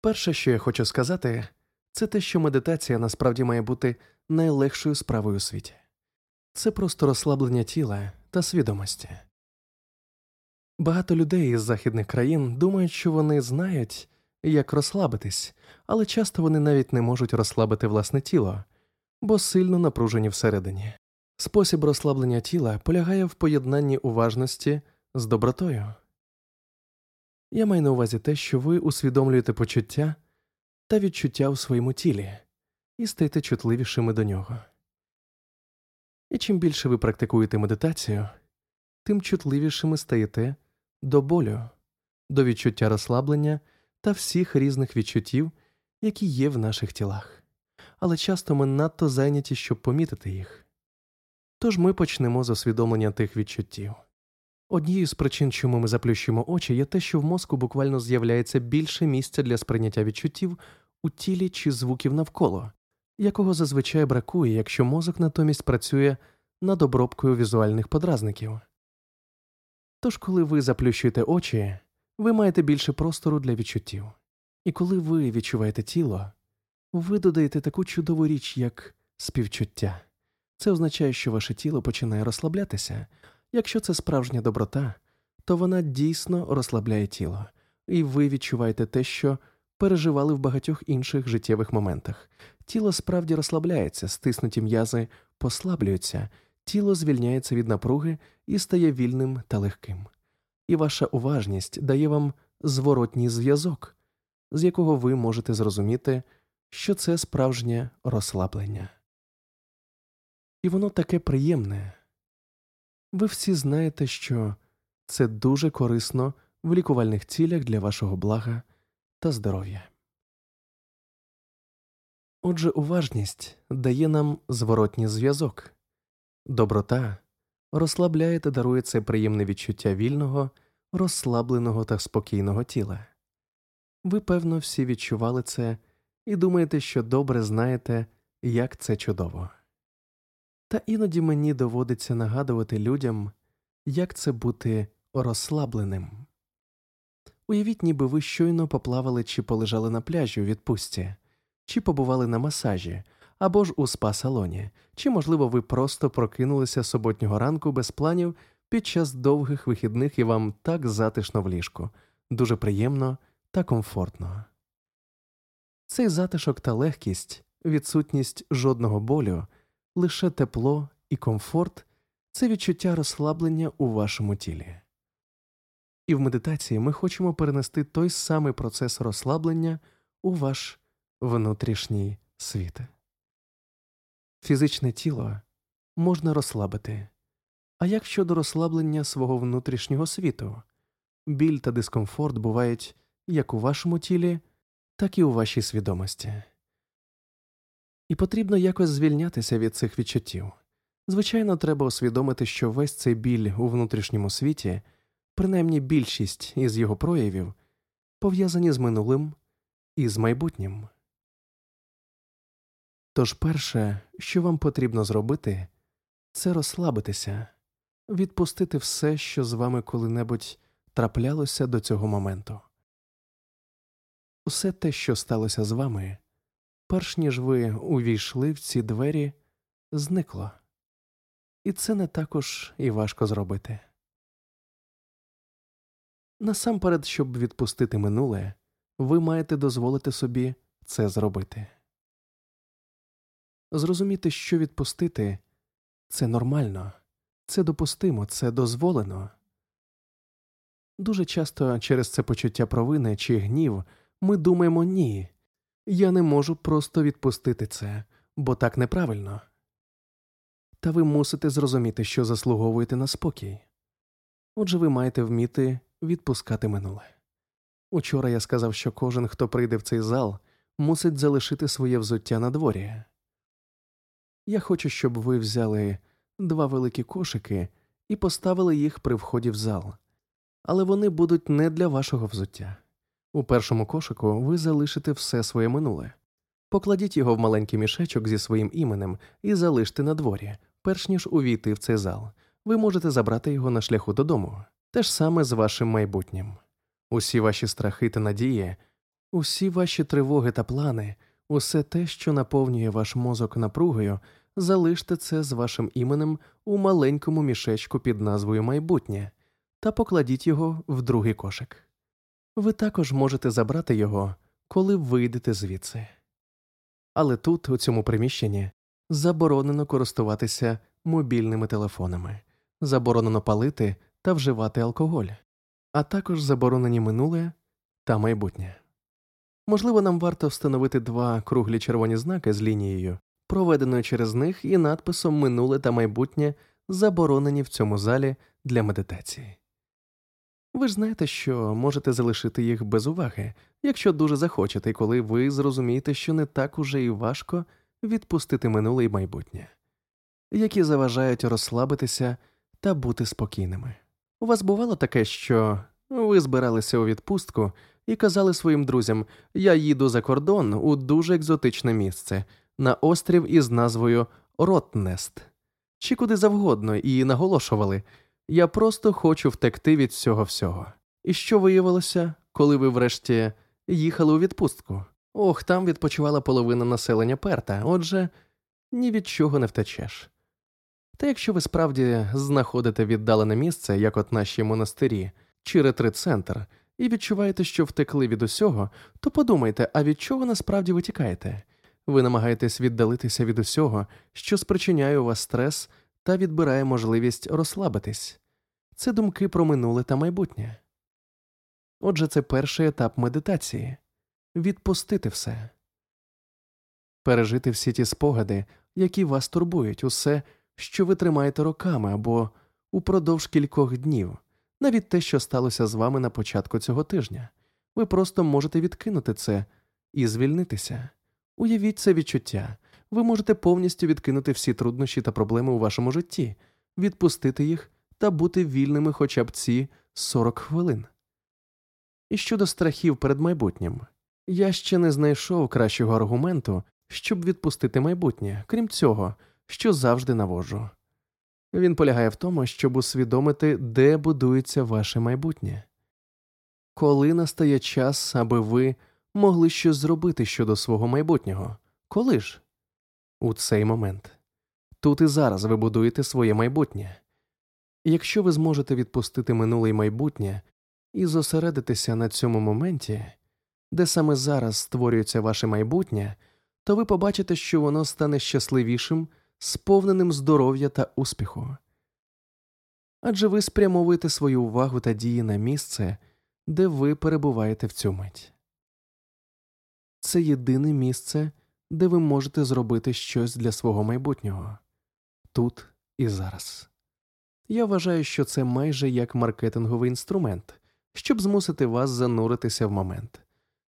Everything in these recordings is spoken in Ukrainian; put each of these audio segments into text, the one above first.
Перше, що я хочу сказати, це те, що медитація насправді має бути найлегшою справою у світі. Це просто розслаблення тіла та свідомості. Багато людей із західних країн думають, що вони знають, як розслабитись, але часто вони навіть не можуть розслабити власне тіло, бо сильно напружені всередині. Спосіб розслаблення тіла полягає в поєднанні уважності з добротою. Я маю на увазі те, що ви усвідомлюєте почуття та відчуття у своєму тілі і стаєте чутливішими до нього. І чим більше ви практикуєте медитацію, тим чутливішими стаєте до болю, до відчуття розслаблення та всіх різних відчуттів, які є в наших тілах, але часто ми надто зайняті, щоб помітити їх. Тож ми почнемо з усвідомлення тих відчуттів. Однією з причин, чому ми заплющуємо очі, є те, що в мозку буквально з'являється більше місця для сприйняття відчуттів у тілі чи звуків навколо, якого зазвичай бракує, якщо мозок натомість працює над обробкою візуальних подразників. Тож, коли ви заплющуєте очі, ви маєте більше простору для відчуттів, і коли ви відчуваєте тіло, ви додаєте таку чудову річ, як співчуття. Це означає, що ваше тіло починає розслаблятися. Якщо це справжня доброта, то вона дійсно розслабляє тіло, і ви відчуваєте те, що переживали в багатьох інших життєвих моментах. Тіло справді розслабляється, стиснуті м'язи послаблюються, тіло звільняється від напруги і стає вільним та легким. І ваша уважність дає вам зворотній зв'язок, з якого ви можете зрозуміти, що це справжнє розслаблення. І воно таке приємне. Ви всі знаєте, що це дуже корисно в лікувальних цілях для вашого блага та здоров'я. Отже, уважність дає нам зворотній зв'язок, доброта розслабляє та дарує це приємне відчуття вільного, розслабленого та спокійного тіла. Ви, певно, всі відчували це і думаєте, що добре знаєте, як це чудово. Та іноді мені доводиться нагадувати людям, як це бути розслабленим. Уявіть, ніби ви щойно поплавали чи полежали на пляжі у відпустці, чи побували на масажі, або ж у спа салоні, чи, можливо, ви просто прокинулися суботнього ранку без планів під час довгих вихідних і вам так затишно в ліжку, дуже приємно та комфортно. Цей затишок та легкість, відсутність жодного болю лише тепло і комфорт це відчуття розслаблення у вашому тілі. І в медитації ми хочемо перенести той самий процес розслаблення у ваш внутрішній світ. Фізичне тіло можна розслабити. А як щодо розслаблення свого внутрішнього світу, біль та дискомфорт бувають як у вашому тілі, так і у вашій свідомості і потрібно якось звільнятися від цих відчуттів. Звичайно, треба усвідомити, що весь цей біль у внутрішньому світі, принаймні більшість із його проявів, пов'язані з минулим і з майбутнім. Тож перше, що вам потрібно зробити, це розслабитися, відпустити все, що з вами коли-небудь траплялося до цього моменту. Усе те, що сталося з вами, перш ніж ви увійшли в ці двері, зникло, і це не також і важко зробити. Насамперед, щоб відпустити минуле, ви маєте дозволити собі це зробити. Зрозуміти, що відпустити це нормально, це допустимо, це дозволено. Дуже часто через це почуття провини чи гнів ми думаємо ні, я не можу просто відпустити це, бо так неправильно. Та ви мусите зрозуміти, що заслуговуєте на спокій. Отже, ви маєте вміти відпускати минуле. Учора я сказав, що кожен, хто прийде в цей зал, мусить залишити своє взуття на дворі. Я хочу, щоб ви взяли два великі кошики і поставили їх при вході в зал, але вони будуть не для вашого взуття. У першому кошику ви залишите все своє минуле. Покладіть його в маленький мішечок зі своїм іменем і залиште на дворі, перш ніж увійти в цей зал. Ви можете забрати його на шляху додому. Те ж саме з вашим майбутнім. Усі ваші страхи та надії Усі ваші тривоги та плани, усе те, що наповнює ваш мозок напругою, залиште це з вашим іменем у маленькому мішечку під назвою майбутнє та покладіть його в другий кошик. Ви також можете забрати його, коли вийдете звідси. Але тут, у цьому приміщенні, заборонено користуватися мобільними телефонами, заборонено палити та вживати алкоголь, а також заборонені минуле та майбутнє. Можливо, нам варто встановити два круглі червоні знаки з лінією, проведеною через них і надписом Минуле та майбутнє заборонені в цьому залі для медитації. Ви ж знаєте, що можете залишити їх без уваги, якщо дуже захочете, коли ви зрозумієте, що не так уже і важко відпустити минуле і майбутнє, які заважають розслабитися та бути спокійними. У вас бувало таке, що ви збиралися у відпустку і казали своїм друзям Я їду за кордон у дуже екзотичне місце на острів із назвою Ротнест чи куди завгодно, і наголошували Я просто хочу втекти від всього всього. І що виявилося, коли ви врешті їхали у відпустку? Ох, там відпочивала половина населення Перта, отже, ні від чого не втечеш. Та якщо ви справді знаходите віддалене місце, як от наші монастирі чи ретрит-центр, і відчуваєте, що втекли від усього, то подумайте, а від чого насправді ви тікаєте? Ви намагаєтесь віддалитися від усього, що спричиняє у вас стрес та відбирає можливість розслабитись. Це думки про минуле та майбутнє. Отже, це перший етап медитації відпустити все, пережити всі ті спогади, які вас турбують, усе, що ви тримаєте роками або упродовж кількох днів, навіть те, що сталося з вами на початку цього тижня. Ви просто можете відкинути це і звільнитися. Уявіть це відчуття. Ви можете повністю відкинути всі труднощі та проблеми у вашому житті, відпустити їх та бути вільними хоча б ці 40 хвилин. І щодо страхів перед майбутнім, я ще не знайшов кращого аргументу, щоб відпустити майбутнє, крім цього, що завжди наводжу. Він полягає в тому, щоб усвідомити, де будується ваше майбутнє. Коли настає час, аби ви могли щось зробити щодо свого майбутнього? Коли ж? У цей момент. Тут і зараз ви будуєте своє майбутнє. Якщо ви зможете відпустити минуле й майбутнє і зосередитися на цьому моменті, де саме зараз створюється ваше майбутнє, то ви побачите, що воно стане щасливішим, сповненим здоров'я та успіху. Адже ви спрямовуєте свою увагу та дії на місце, де ви перебуваєте в цю мить. Це єдине місце, де ви можете зробити щось для свого майбутнього тут і зараз. Я вважаю, що це майже як маркетинговий інструмент, щоб змусити вас зануритися в момент.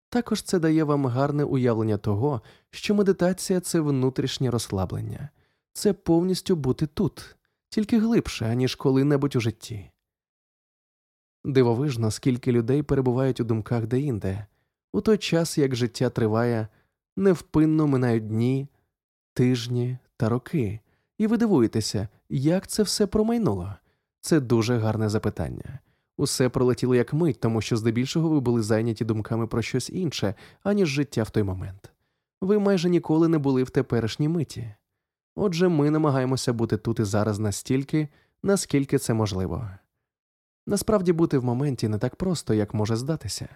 Також це дає вам гарне уявлення того, що медитація це внутрішнє розслаблення, це повністю бути тут, тільки глибше, аніж коли-небудь у житті. Дивовижно, скільки людей перебувають у думках деінде, у той час як життя триває, невпинно минають дні, тижні та роки, і ви дивуєтеся, як це все промайнуло. Це дуже гарне запитання. Усе пролетіло як мить, тому що здебільшого ви були зайняті думками про щось інше, аніж життя в той момент. Ви майже ніколи не були в теперішній миті. Отже, ми намагаємося бути тут і зараз настільки, наскільки це можливо. Насправді бути в моменті не так просто, як може здатися.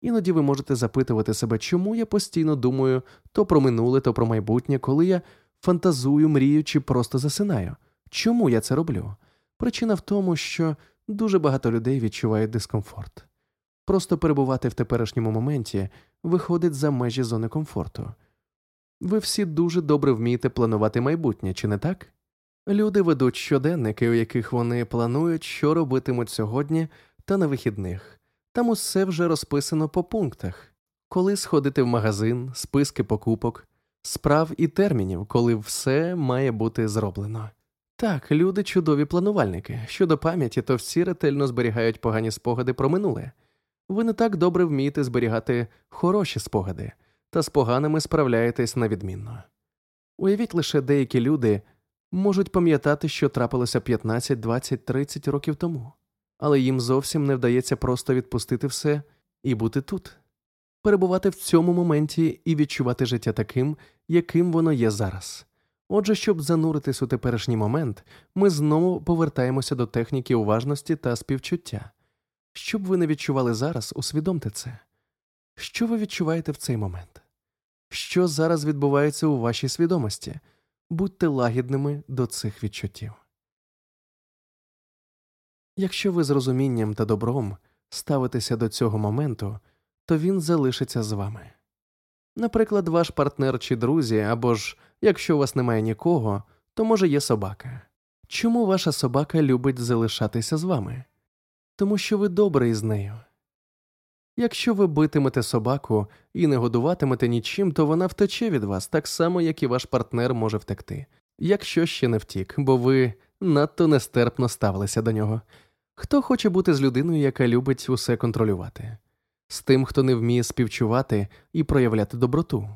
Іноді ви можете запитувати себе, чому я постійно думаю то про минуле, то про майбутнє, коли я фантазую, мрію чи просто засинаю. Чому я це роблю? Причина в тому, що дуже багато людей відчувають дискомфорт. Просто перебувати в теперішньому моменті виходить за межі зони комфорту. Ви всі дуже добре вмієте планувати майбутнє, чи не так? Люди ведуть щоденники, у яких вони планують, що робитимуть сьогодні та на вихідних. Там усе вже розписано по пунктах коли сходити в магазин, списки покупок, справ і термінів, коли все має бути зроблено. Так, люди чудові планувальники. Щодо пам'яті, то всі ретельно зберігають погані спогади про минуле. Ви не так добре вмієте зберігати хороші спогади, та з поганими справляєтесь на відмінно. Уявіть лише деякі люди можуть пам'ятати, що трапилося 15, 20, 30 років тому, але їм зовсім не вдається просто відпустити все і бути тут. перебувати в цьому моменті і відчувати життя таким, яким воно є зараз. Отже, щоб зануритись у теперішній момент, ми знову повертаємося до техніки уважності та співчуття. Щоб ви не відчували зараз, усвідомте це. Що ви відчуваєте в цей момент? Що зараз відбувається у вашій свідомості? Будьте лагідними до цих відчуттів. Якщо ви з розумінням та добром ставитеся до цього моменту, то він залишиться з вами. Наприклад, ваш партнер чи друзі, або ж якщо у вас немає нікого, то може є собака. Чому ваша собака любить залишатися з вами? Тому що ви добрий з нею. Якщо ви битимете собаку і не годуватимете нічим, то вона втече від вас так само, як і ваш партнер може втекти, якщо ще не втік, бо ви надто нестерпно ставилися до нього. Хто хоче бути з людиною, яка любить усе контролювати, з тим, хто не вміє співчувати і проявляти доброту?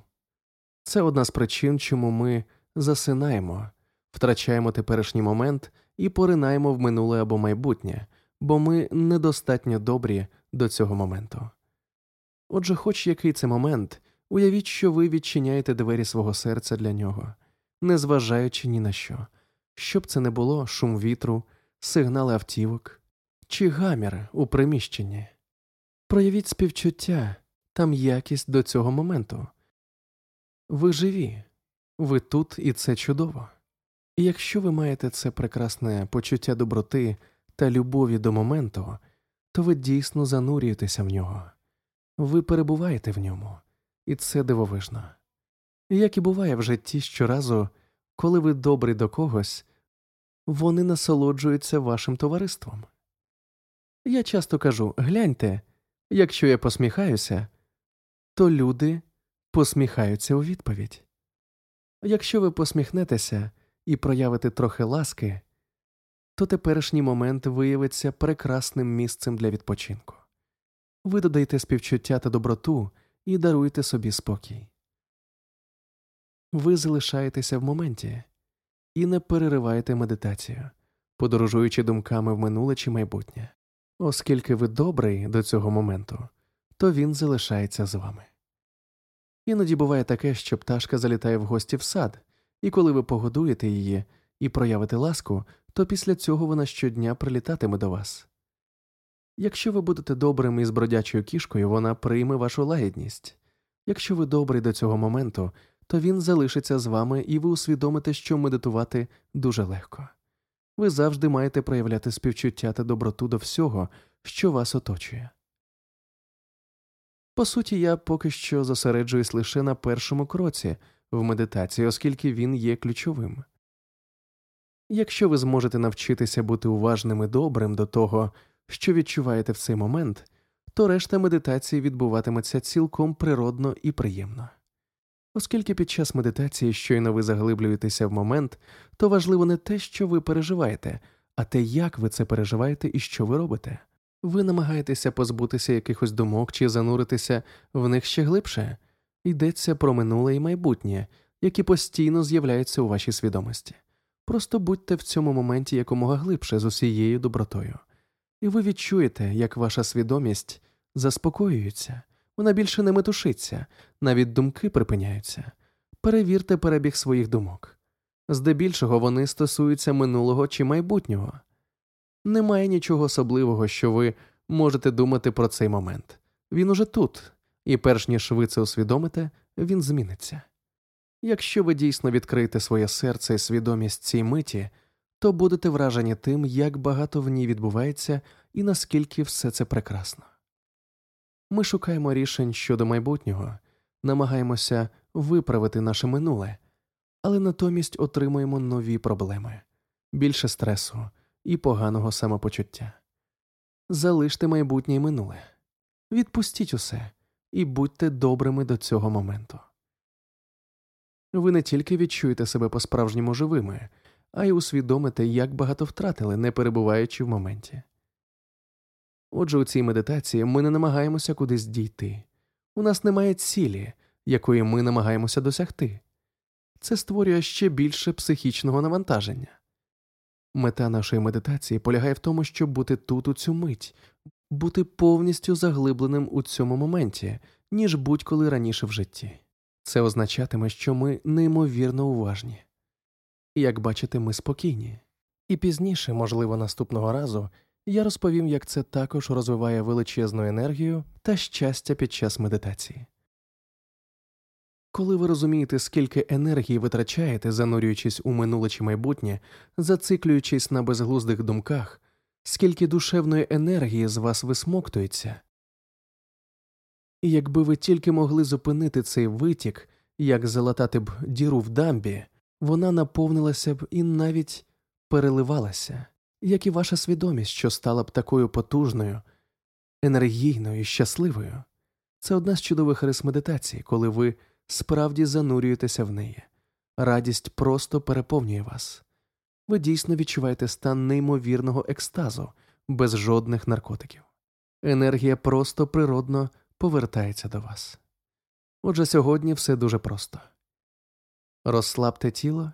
Це одна з причин, чому ми засинаємо, втрачаємо теперішній момент і поринаємо в минуле або майбутнє, бо ми недостатньо добрі до цього моменту. Отже, хоч який це момент, уявіть, що ви відчиняєте двері свого серця для нього, незважаючи ні на що, щоб це не було шум вітру, сигнали автівок чи гамір у приміщенні. Проявіть співчуття там якість до цього моменту. Ви живі, ви тут і це чудово. І якщо ви маєте це прекрасне почуття доброти та любові до моменту, то ви дійсно занурюєтеся в нього, ви перебуваєте в ньому, і це дивовижно. Як і буває в житті щоразу, коли ви добрі до когось, вони насолоджуються вашим товариством. Я часто кажу гляньте, якщо я посміхаюся, то люди посміхаються у відповідь. Якщо ви посміхнетеся і проявите трохи ласки, то теперішній момент виявиться прекрасним місцем для відпочинку. Ви додаєте співчуття та доброту і даруєте собі спокій. Ви залишаєтеся в моменті і не перериваєте медитацію, подорожуючи думками в минуле чи майбутнє. Оскільки ви добрий до цього моменту, то він залишається з вами. Іноді буває таке, що пташка залітає в гості в сад, і коли ви погодуєте її і проявите ласку, то після цього вона щодня прилітатиме до вас. Якщо ви будете добрим із бродячою кішкою, вона прийме вашу лагідність. Якщо ви добрий до цього моменту, то він залишиться з вами і ви усвідомите, що медитувати дуже легко. Ви завжди маєте проявляти співчуття та доброту до всього, що вас оточує. По суті, я поки що зосереджуюсь лише на першому кроці в медитації, оскільки він є ключовим. Якщо ви зможете навчитися бути уважним і добрим до того, що відчуваєте в цей момент, то решта медитації відбуватиметься цілком природно і приємно. Оскільки під час медитації щойно ви заглиблюєтеся в момент, то важливо не те, що ви переживаєте, а те, як ви це переживаєте і що ви робите. Ви намагаєтеся позбутися якихось думок чи зануритися в них ще глибше, йдеться про минуле і майбутнє, які постійно з'являються у вашій свідомості. Просто будьте в цьому моменті якомога глибше з усією добротою, і ви відчуєте, як ваша свідомість заспокоюється, вона більше не метушиться, навіть думки припиняються. Перевірте перебіг своїх думок. Здебільшого вони стосуються минулого чи майбутнього. Немає нічого особливого, що ви можете думати про цей момент. Він уже тут, і перш ніж ви це усвідомите, він зміниться. Якщо ви дійсно відкриєте своє серце і свідомість цій миті, то будете вражені тим, як багато в ній відбувається і наскільки все це прекрасно. Ми шукаємо рішень щодо майбутнього, намагаємося виправити наше минуле, але натомість отримуємо нові проблеми, більше стресу і поганого самопочуття. Залиште майбутнє й минуле, відпустіть усе і будьте добрими до цього моменту. Ви не тільки відчуєте себе по справжньому живими, а й усвідомите, як багато втратили, не перебуваючи в моменті. Отже, у цій медитації ми не намагаємося кудись дійти, у нас немає цілі, якої ми намагаємося досягти. Це створює ще більше психічного навантаження. Мета нашої медитації полягає в тому, щоб бути тут у цю мить, бути повністю заглибленим у цьому моменті, ніж будь-коли раніше в житті. Це означатиме, що ми неймовірно уважні. Як бачите, ми спокійні. І пізніше, можливо, наступного разу, я розповім, як це також розвиває величезну енергію та щастя під час медитації. Коли ви розумієте, скільки енергії витрачаєте, занурюючись у минуле чи майбутнє, зациклюючись на безглуздих думках, скільки душевної енергії з вас висмоктується, і якби ви тільки могли зупинити цей витік, як залатати б діру в дамбі, вона наповнилася б і навіть переливалася, як і ваша свідомість, що стала б такою потужною, енергійною і щасливою. Це одна з чудових рис медитації, коли ви справді занурюєтеся в неї. Радість просто переповнює вас. Ви дійсно відчуваєте стан неймовірного екстазу без жодних наркотиків. Енергія просто природно повертається до вас. Отже, сьогодні все дуже просто розслабте тіло,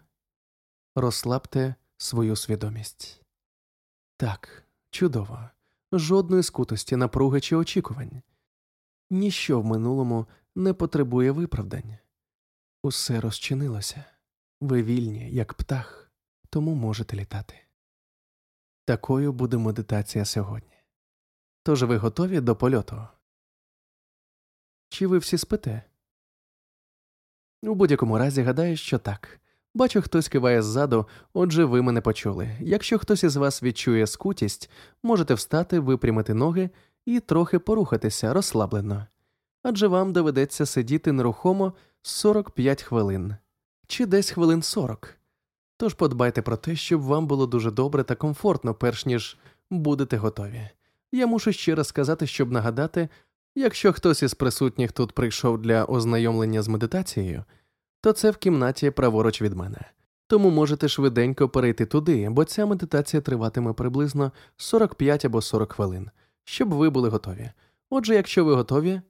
розслабте свою свідомість. Так, чудово, жодної скутості, напруги чи очікувань. Ніщо в минулому не потребує виправдань. Усе розчинилося. Ви вільні, як птах, тому можете літати. Такою буде медитація сьогодні. Тож ви готові до польоту? Чи ви всі спите? У будь-якому разі гадаю, що так. Бачу, хтось киває ззаду, отже, ви мене почули. Якщо хтось із вас відчує скутість, можете встати, випрямити ноги і трохи порухатися розслаблено. Адже вам доведеться сидіти нерухомо 45 хвилин чи десь хвилин 40. Тож подбайте про те, щоб вам було дуже добре та комфортно, перш ніж будете готові. Я мушу ще раз сказати, щоб нагадати, якщо хтось із присутніх тут прийшов для ознайомлення з медитацією, то це в кімнаті праворуч від мене. Тому можете швиденько перейти туди, бо ця медитація триватиме приблизно 45 або 40 хвилин, щоб ви були готові. Отже, якщо ви готові,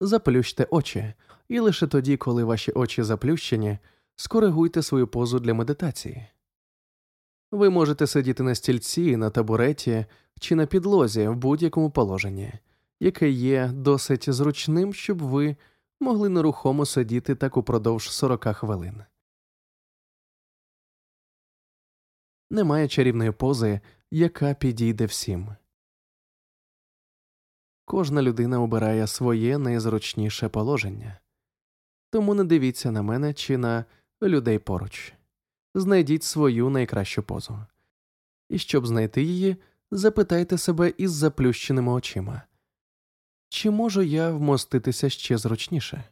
заплющте очі, і лише тоді, коли ваші очі заплющені, скоригуйте свою позу для медитації. Ви можете сидіти на стільці, на табуреті чи на підлозі в будь-якому положенні, яке є досить зручним, щоб ви могли нерухомо сидіти так упродовж 40 хвилин. Немає чарівної пози, яка підійде всім. Кожна людина обирає своє найзручніше положення, тому не дивіться на мене чи на людей поруч. Знайдіть свою найкращу позу. І щоб знайти її, запитайте себе із заплющеними очима чи можу я вмоститися ще зручніше?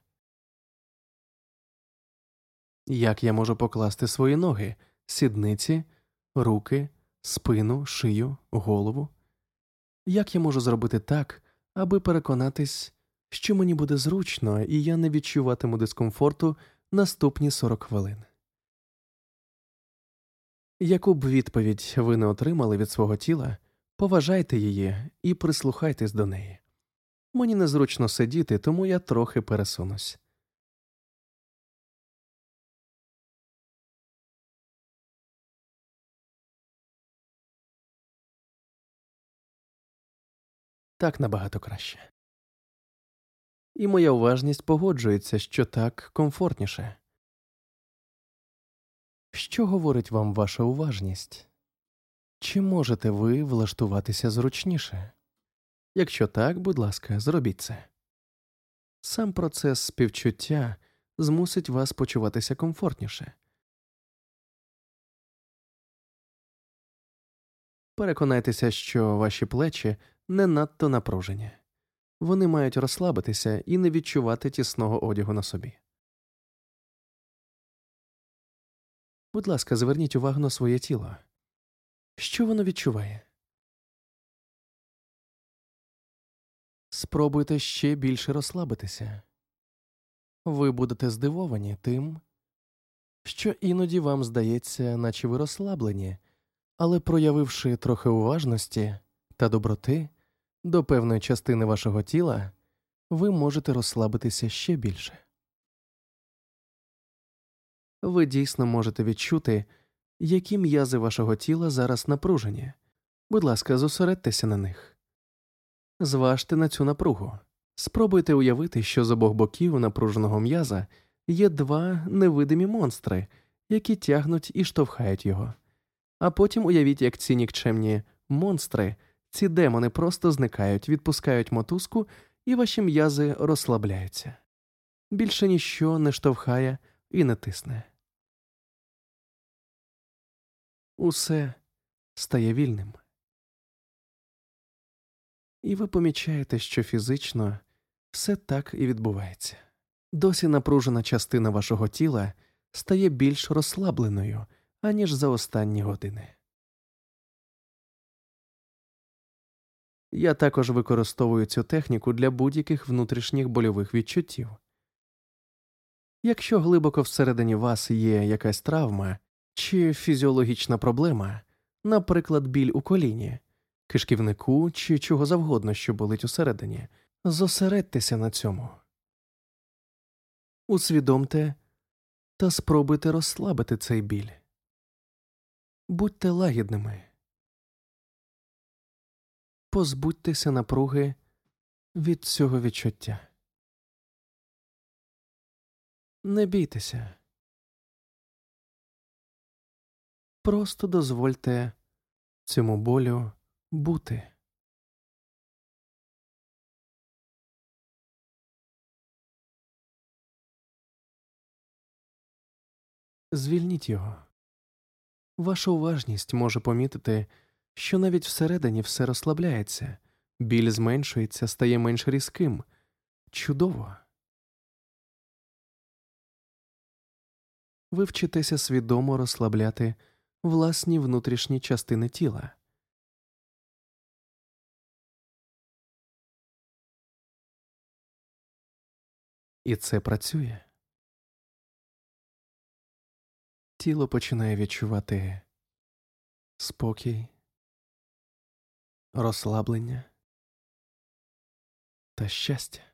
Як я можу покласти свої ноги, сідниці, руки, спину, шию, голову? Як я можу зробити так, аби переконатись, що мені буде зручно і я не відчуватиму дискомфорту наступні 40 хвилин? Яку б відповідь ви не отримали від свого тіла, поважайте її і прислухайтесь до неї. Мені незручно сидіти, тому я трохи пересунусь. Так набагато краще. І моя уважність погоджується, що так комфортніше. Що говорить вам ваша уважність? Чи можете ви влаштуватися зручніше? Якщо так, будь ласка, зробіть це. Сам процес співчуття змусить вас почуватися комфортніше. Переконайтеся, що ваші плечі не надто напружені, вони мають розслабитися і не відчувати тісного одягу на собі. Будь ласка, зверніть увагу на своє тіло. Що воно відчуває? Спробуйте ще більше розслабитися. Ви будете здивовані тим, що іноді вам здається, наче ви розслаблені, але проявивши трохи уважності та доброти до певної частини вашого тіла, ви можете розслабитися ще більше. Ви дійсно можете відчути, які м'язи вашого тіла зараз напружені. Будь ласка, зосередьтеся на них. Зважте на цю напругу. Спробуйте уявити, що з обох боків напруженого м'яза є два невидимі монстри, які тягнуть і штовхають його. А потім уявіть, як ці нікчемні монстри, ці демони просто зникають, відпускають мотузку, і ваші м'язи розслабляються. Більше ніщо не штовхає і не тисне. Усе стає вільним. І ви помічаєте, що фізично все так і відбувається. Досі напружена частина вашого тіла стає більш розслабленою, аніж за останні години. Я також використовую цю техніку для будь-яких внутрішніх больових відчуттів. Якщо глибоко всередині вас є якась травма чи фізіологічна проблема, наприклад, біль у коліні, кишківнику чи чого завгодно, що болить усередині, зосередьтеся на цьому. Усвідомте та спробуйте розслабити цей біль. Будьте лагідними. Позбудьтеся напруги від цього відчуття. Не бійтеся. Просто дозвольте цьому болю бути. Звільніть його. Ваша уважність може помітити, що навіть всередині все розслабляється, біль зменшується, стає менш різким. Чудово. Ви вчитеся свідомо розслабляти власні внутрішні частини тіла. І це працює. Тіло починає відчувати спокій, розслаблення та щастя.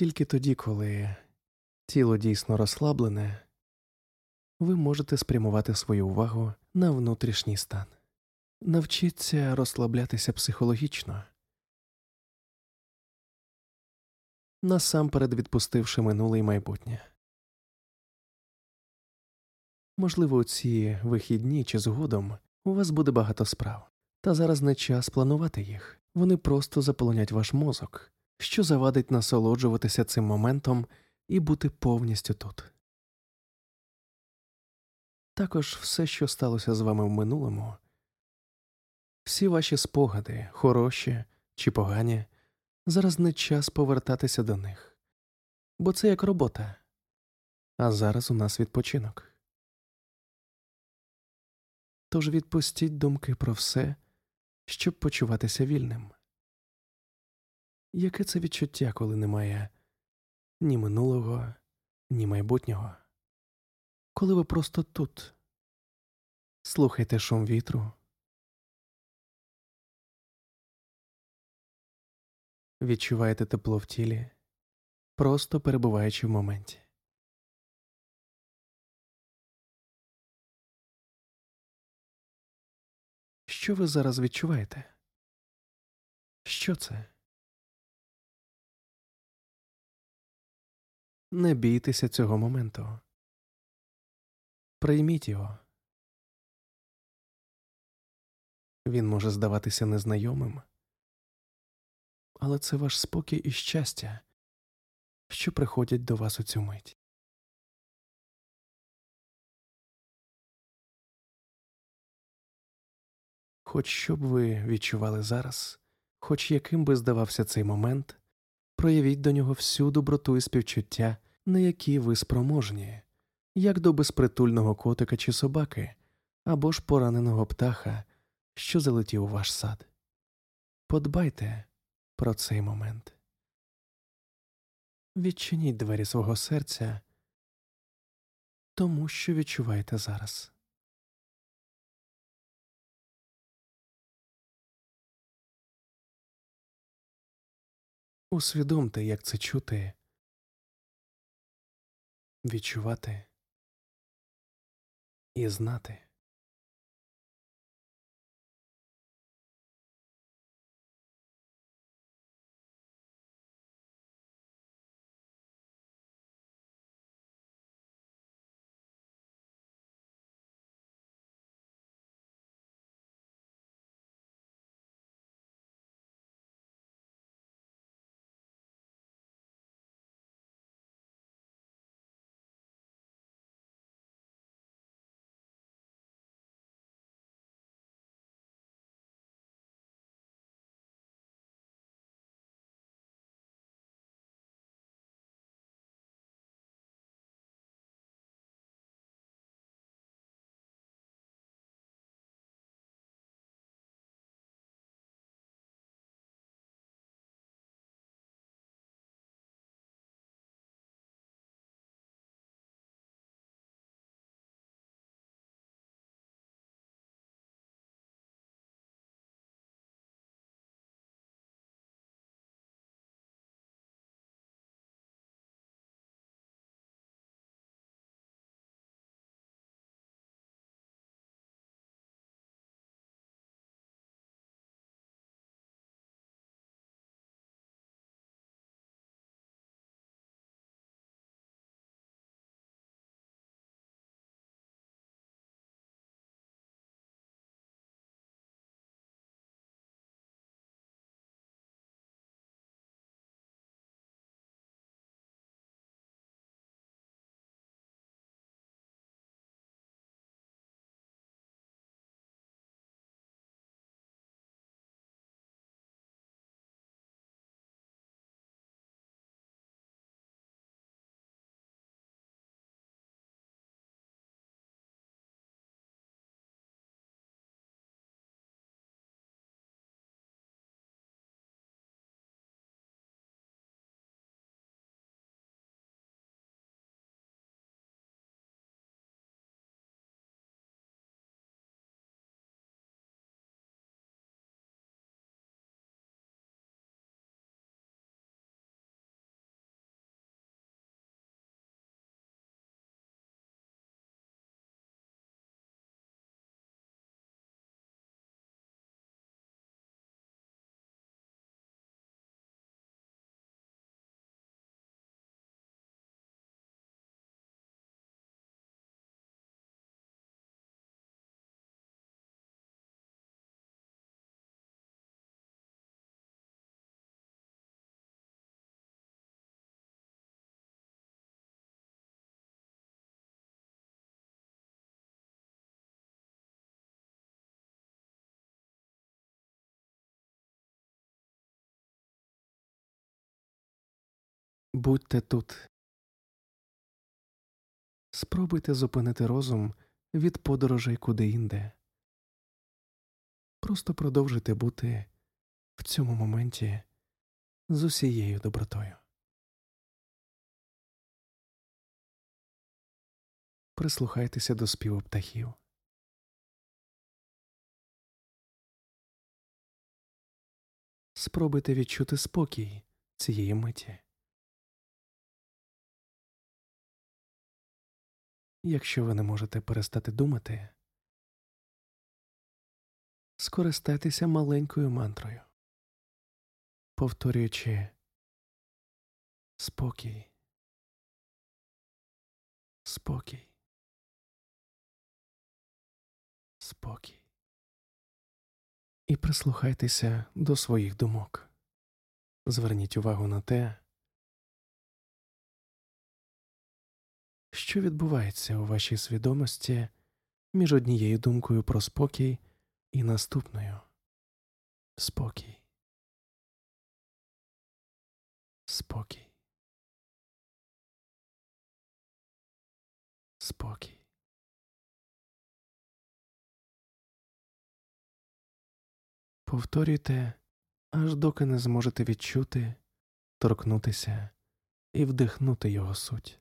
Тільки тоді, коли тіло дійсно розслаблене, ви можете спрямувати свою увагу на внутрішній стан. Навчіться розслаблятися психологічно, насамперед відпустивши минуле й майбутнє. Можливо, у ці вихідні чи згодом у вас буде багато справ, та зараз не час планувати їх, вони просто заполонять ваш мозок, що завадить насолоджуватися цим моментом і бути повністю тут. Також все, що сталося з вами в минулому, всі ваші спогади, хороші чи погані, зараз не час повертатися до них, бо це як робота, а зараз у нас відпочинок. Тож відпустіть думки про все, щоб почуватися вільним. Яке це відчуття, коли немає ні минулого, ні майбутнього? Коли ви просто тут слухайте шум вітру, відчуваєте тепло в тілі, просто перебуваючи в моменті. Що ви зараз відчуваєте? Що це? Не бійтеся цього моменту. Прийміть його. Він може здаватися незнайомим, але це ваш спокій і щастя, що приходять до вас у цю мить. Хоч що б ви відчували зараз, хоч яким би здавався цей момент, проявіть до нього всю доброту і співчуття, на які ви спроможні, як до безпритульного котика чи собаки, або ж пораненого птаха, що залетів у ваш сад. Подбайте про цей момент. Відчиніть двері свого серця тому, що відчуваєте зараз. Усвідомте, як це чути, відчувати і знати. Будьте тут. Спробуйте зупинити розум від подорожей куди-інде. Просто продовжуйте бути в цьому моменті з усією добротою. Прислухайтеся до співу птахів. Спробуйте відчути спокій цієї миті. Якщо ви не можете перестати думати, скористайтеся маленькою мантрою, повторюючи спокій, спокій, спокій. І прислухайтеся до своїх думок. Зверніть увагу на те, що відбувається у вашій свідомості між однією думкою про спокій і наступною спокій. Спокій. Спокій. Повторюйте, аж доки не зможете відчути, торкнутися і вдихнути його суть.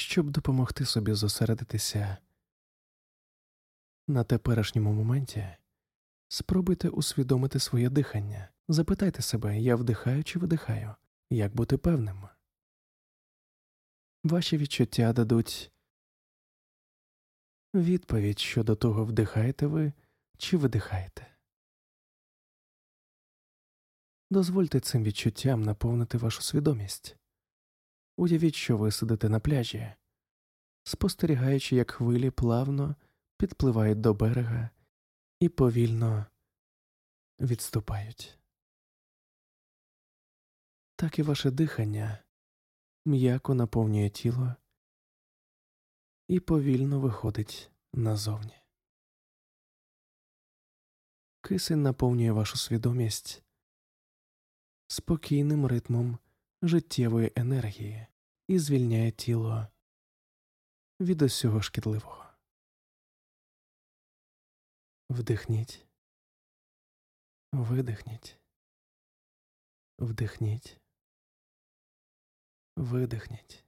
Щоб допомогти собі зосередитися на теперішньому моменті, спробуйте усвідомити своє дихання. Запитайте себе, я вдихаю чи видихаю, як бути певним. Ваші відчуття дадуть відповідь щодо того, вдихаєте ви чи видихаєте. Дозвольте цим відчуттям наповнити вашу свідомість. Уявіть, що ви сидите на пляжі, спостерігаючи, як хвилі плавно підпливають до берега і повільно відступають. Так і ваше дихання м'яко наповнює тіло і повільно виходить назовні. Кисень наповнює вашу свідомість спокійним ритмом життєвої енергії і звільняє тіло від усього шкідливого. Вдихніть, видихніть, вдихніть, видихніть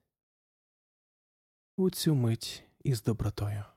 у цю мить із добротою.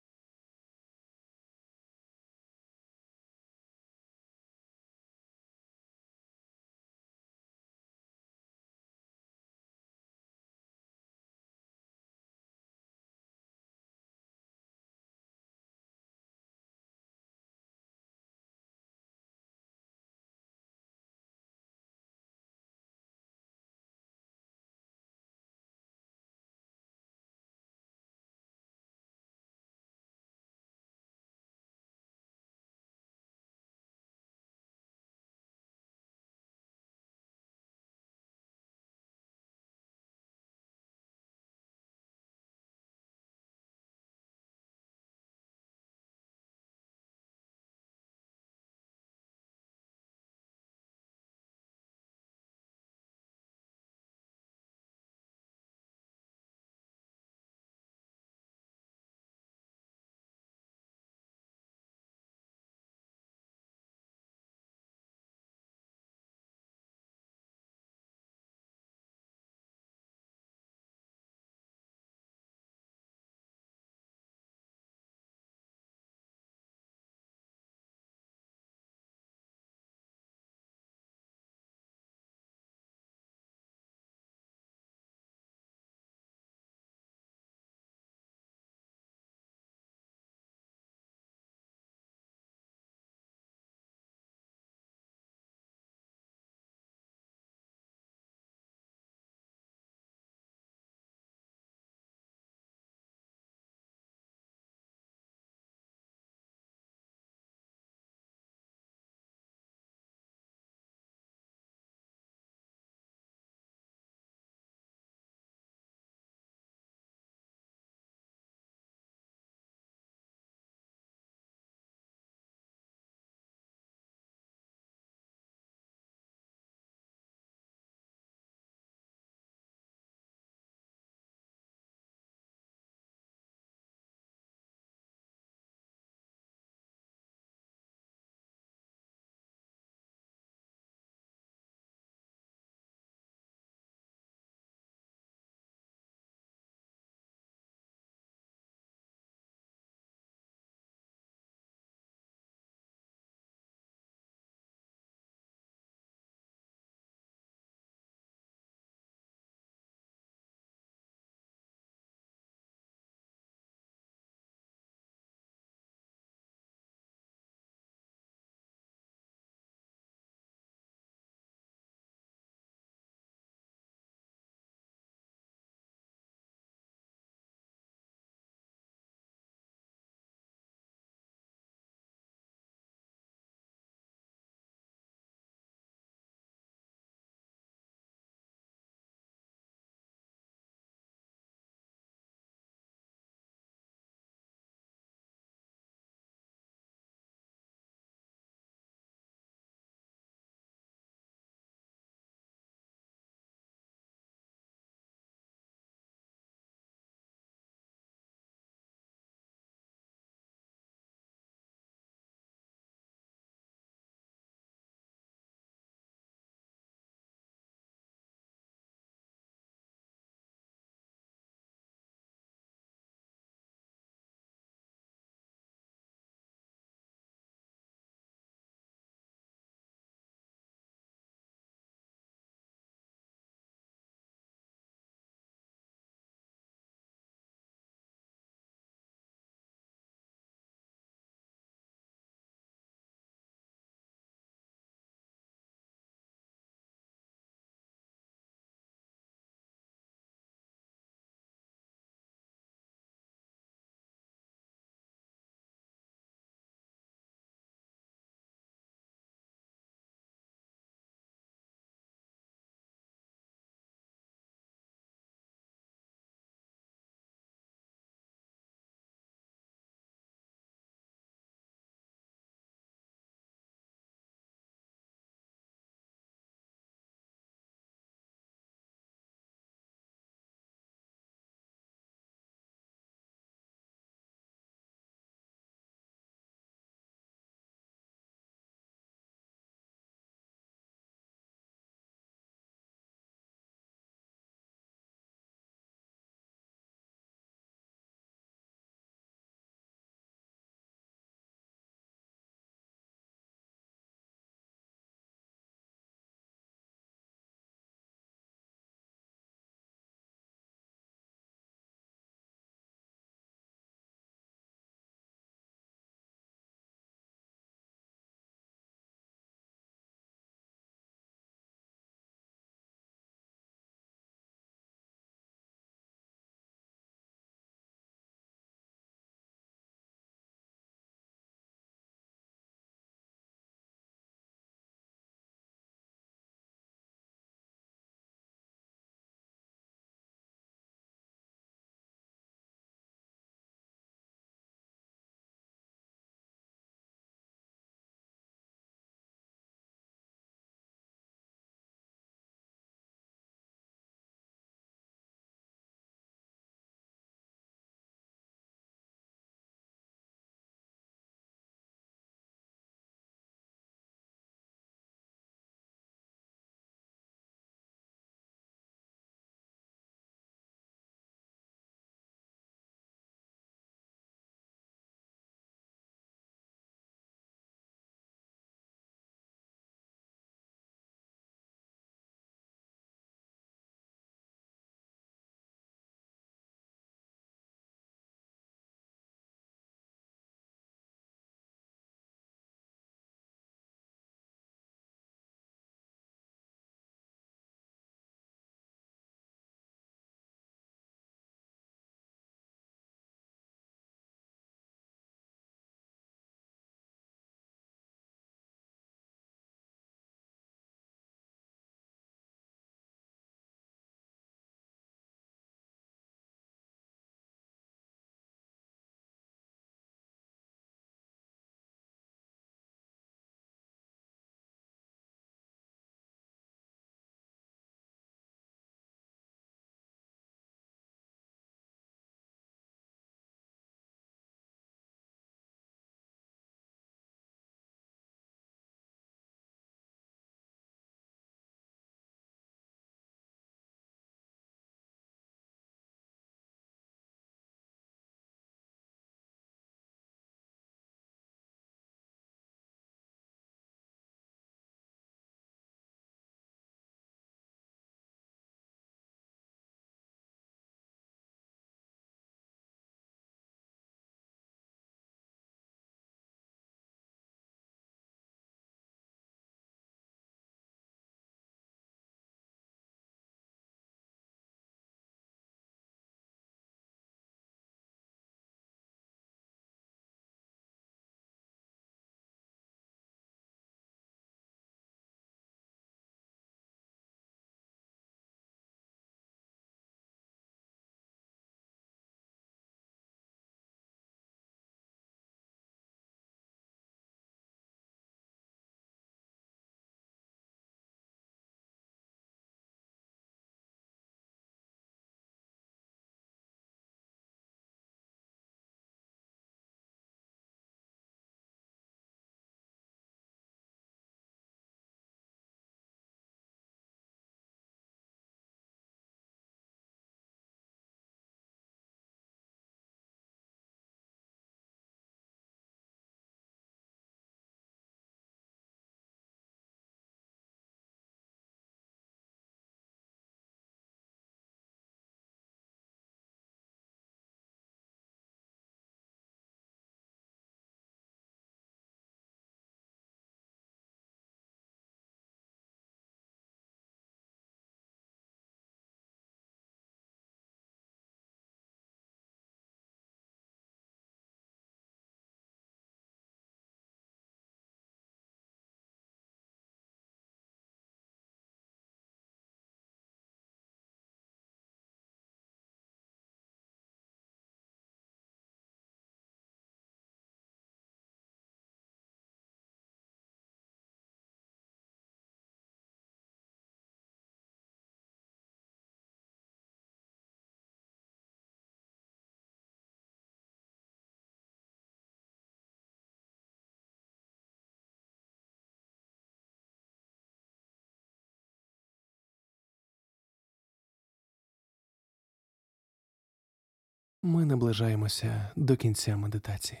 Ми наближаємося до кінця медитації.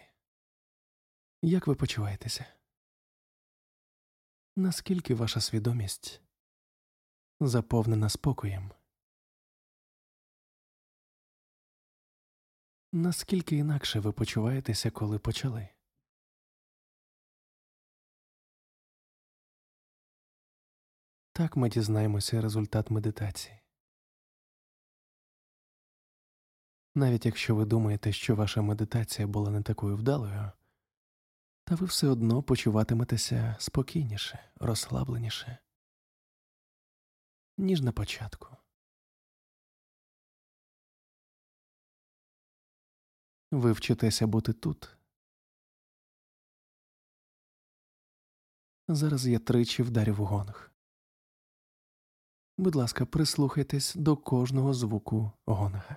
Як ви почуваєтеся? Наскільки ваша свідомість заповнена спокоєм? Наскільки інакше ви почуваєтеся, коли почали? Так ми дізнаємося результат медитації. Навіть якщо ви думаєте, що ваша медитація була не такою вдалою, та ви все одно почуватиметеся спокійніше, розслабленіше, ніж на початку. Ви вчитеся бути тут. Зараз я тричі вдарю в гонг. Будь ласка, прислухайтесь до кожного звуку гонга.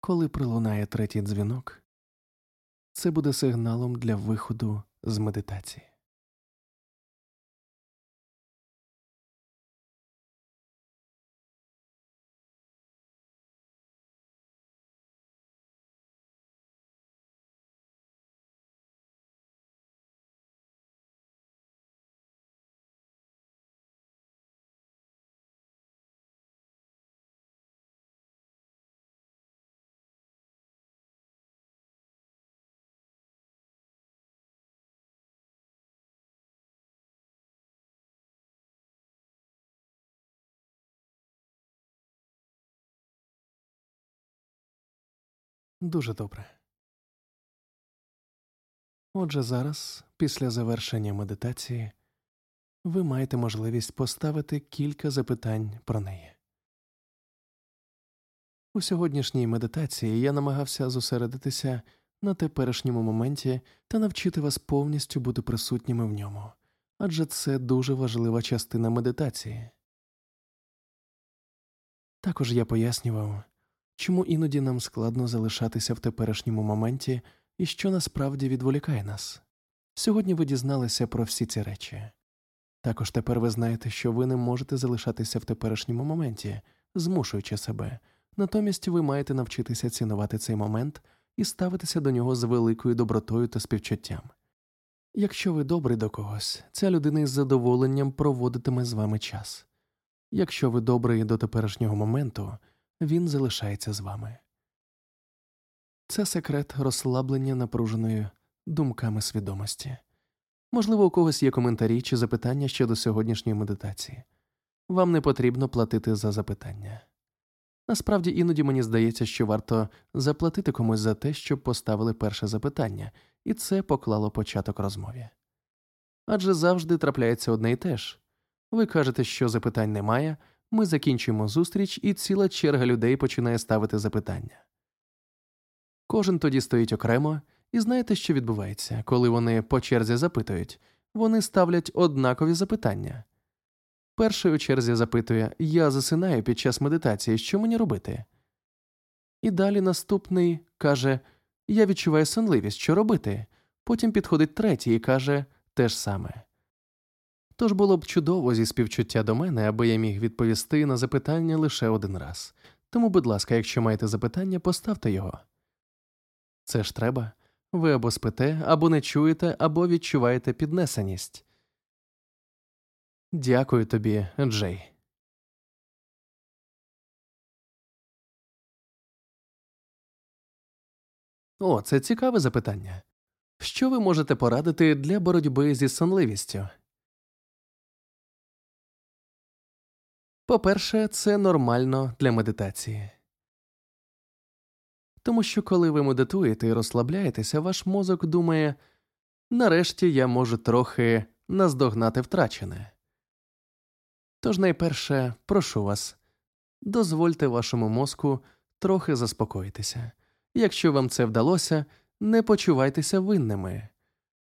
Коли пролунає третій дзвінок, це буде сигналом для виходу з медитації. Дуже добре. Отже, зараз, після завершення медитації, ви маєте можливість поставити кілька запитань про неї. У сьогоднішній медитації я намагався зосередитися на теперішньому моменті та навчити вас повністю бути присутніми в ньому, адже це дуже важлива частина медитації. Також я пояснював, чому іноді нам складно залишатися в теперішньому моменті і що насправді відволікає нас. Сьогодні ви дізналися про всі ці речі. Також тепер ви знаєте, що ви не можете залишатися в теперішньому моменті, змушуючи себе, натомість ви маєте навчитися цінувати цей момент і ставитися до нього з великою добротою та співчуттям. Якщо ви добрий до когось, ця людина із задоволенням проводитиме з вами час. Якщо ви добрий до теперішнього моменту, він залишається з вами. Це секрет розслаблення напруженої думками свідомості. Можливо, у когось є коментарі чи запитання щодо сьогоднішньої медитації. Вам не потрібно платити за запитання. Насправді іноді мені здається, що варто заплатити комусь за те, щоб поставили перше запитання, і це поклало початок розмові. Адже завжди трапляється одне і те ж ви кажете, що запитань немає, ми закінчуємо зустріч, і ціла черга людей починає ставити запитання. Кожен тоді стоїть окремо, і знаєте, що відбувається, коли вони по черзі запитують вони ставлять однакові запитання. Перший у черзі запитує Я засинаю під час медитації, що мені робити? І далі наступний каже Я відчуваю сонливість, що робити. Потім підходить третій і каже те ж саме. Тож було б чудово зі співчуття до мене, аби я міг відповісти на запитання лише один раз. Тому, будь ласка, якщо маєте запитання, поставте його. Це ж треба. Ви або спите, або не чуєте, або відчуваєте піднесеність. Дякую тобі, Джей. О, це цікаве запитання. Що ви можете порадити для боротьби зі сонливістю? По-перше, це нормально для медитації. Тому що коли ви медитуєте і розслабляєтеся, ваш мозок думає нарешті я можу трохи наздогнати втрачене. Тож найперше прошу вас дозвольте вашому мозку трохи заспокоїтися. Якщо вам це вдалося, не почувайтеся винними,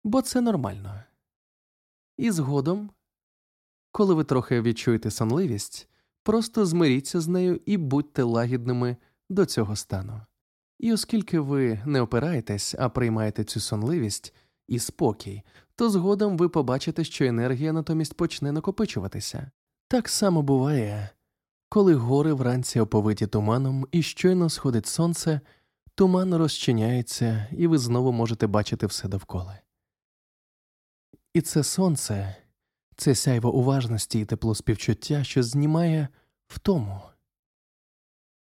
бо це нормально. І згодом коли ви трохи відчуєте сонливість, просто змиріться з нею і будьте лагідними до цього стану. І оскільки ви не опираєтесь, а приймаєте цю сонливість і спокій, то згодом ви побачите, що енергія натомість почне накопичуватися. Так само буває, коли гори вранці оповиті туманом і щойно сходить сонце, туман розчиняється, і ви знову можете бачити все довкола. І це сонце, це сяйво уважності і тепло співчуття, що знімає втому.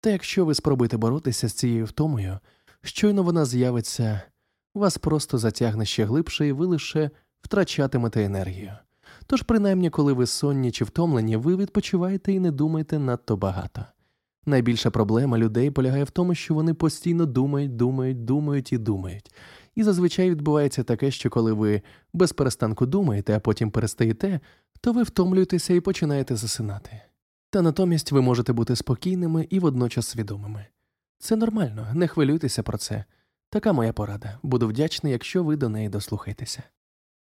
Та якщо ви спробуєте боротися з цією втомою, щойно вона з'явиться, вас просто затягне ще глибше, і ви лише втрачатимете енергію. Тож, принаймні, коли ви сонні чи втомлені, ви відпочиваєте і не думаєте надто багато. Найбільша проблема людей полягає в тому, що вони постійно думають, думають, думають і думають. І зазвичай відбувається таке, що коли ви без перестанку думаєте, а потім перестаєте, то ви втомлюєтеся і починаєте засинати. Та натомість ви можете бути спокійними і водночас свідомими. Це нормально, не хвилюйтеся про це. Така моя порада. Буду вдячний, якщо ви до неї дослухаєтеся.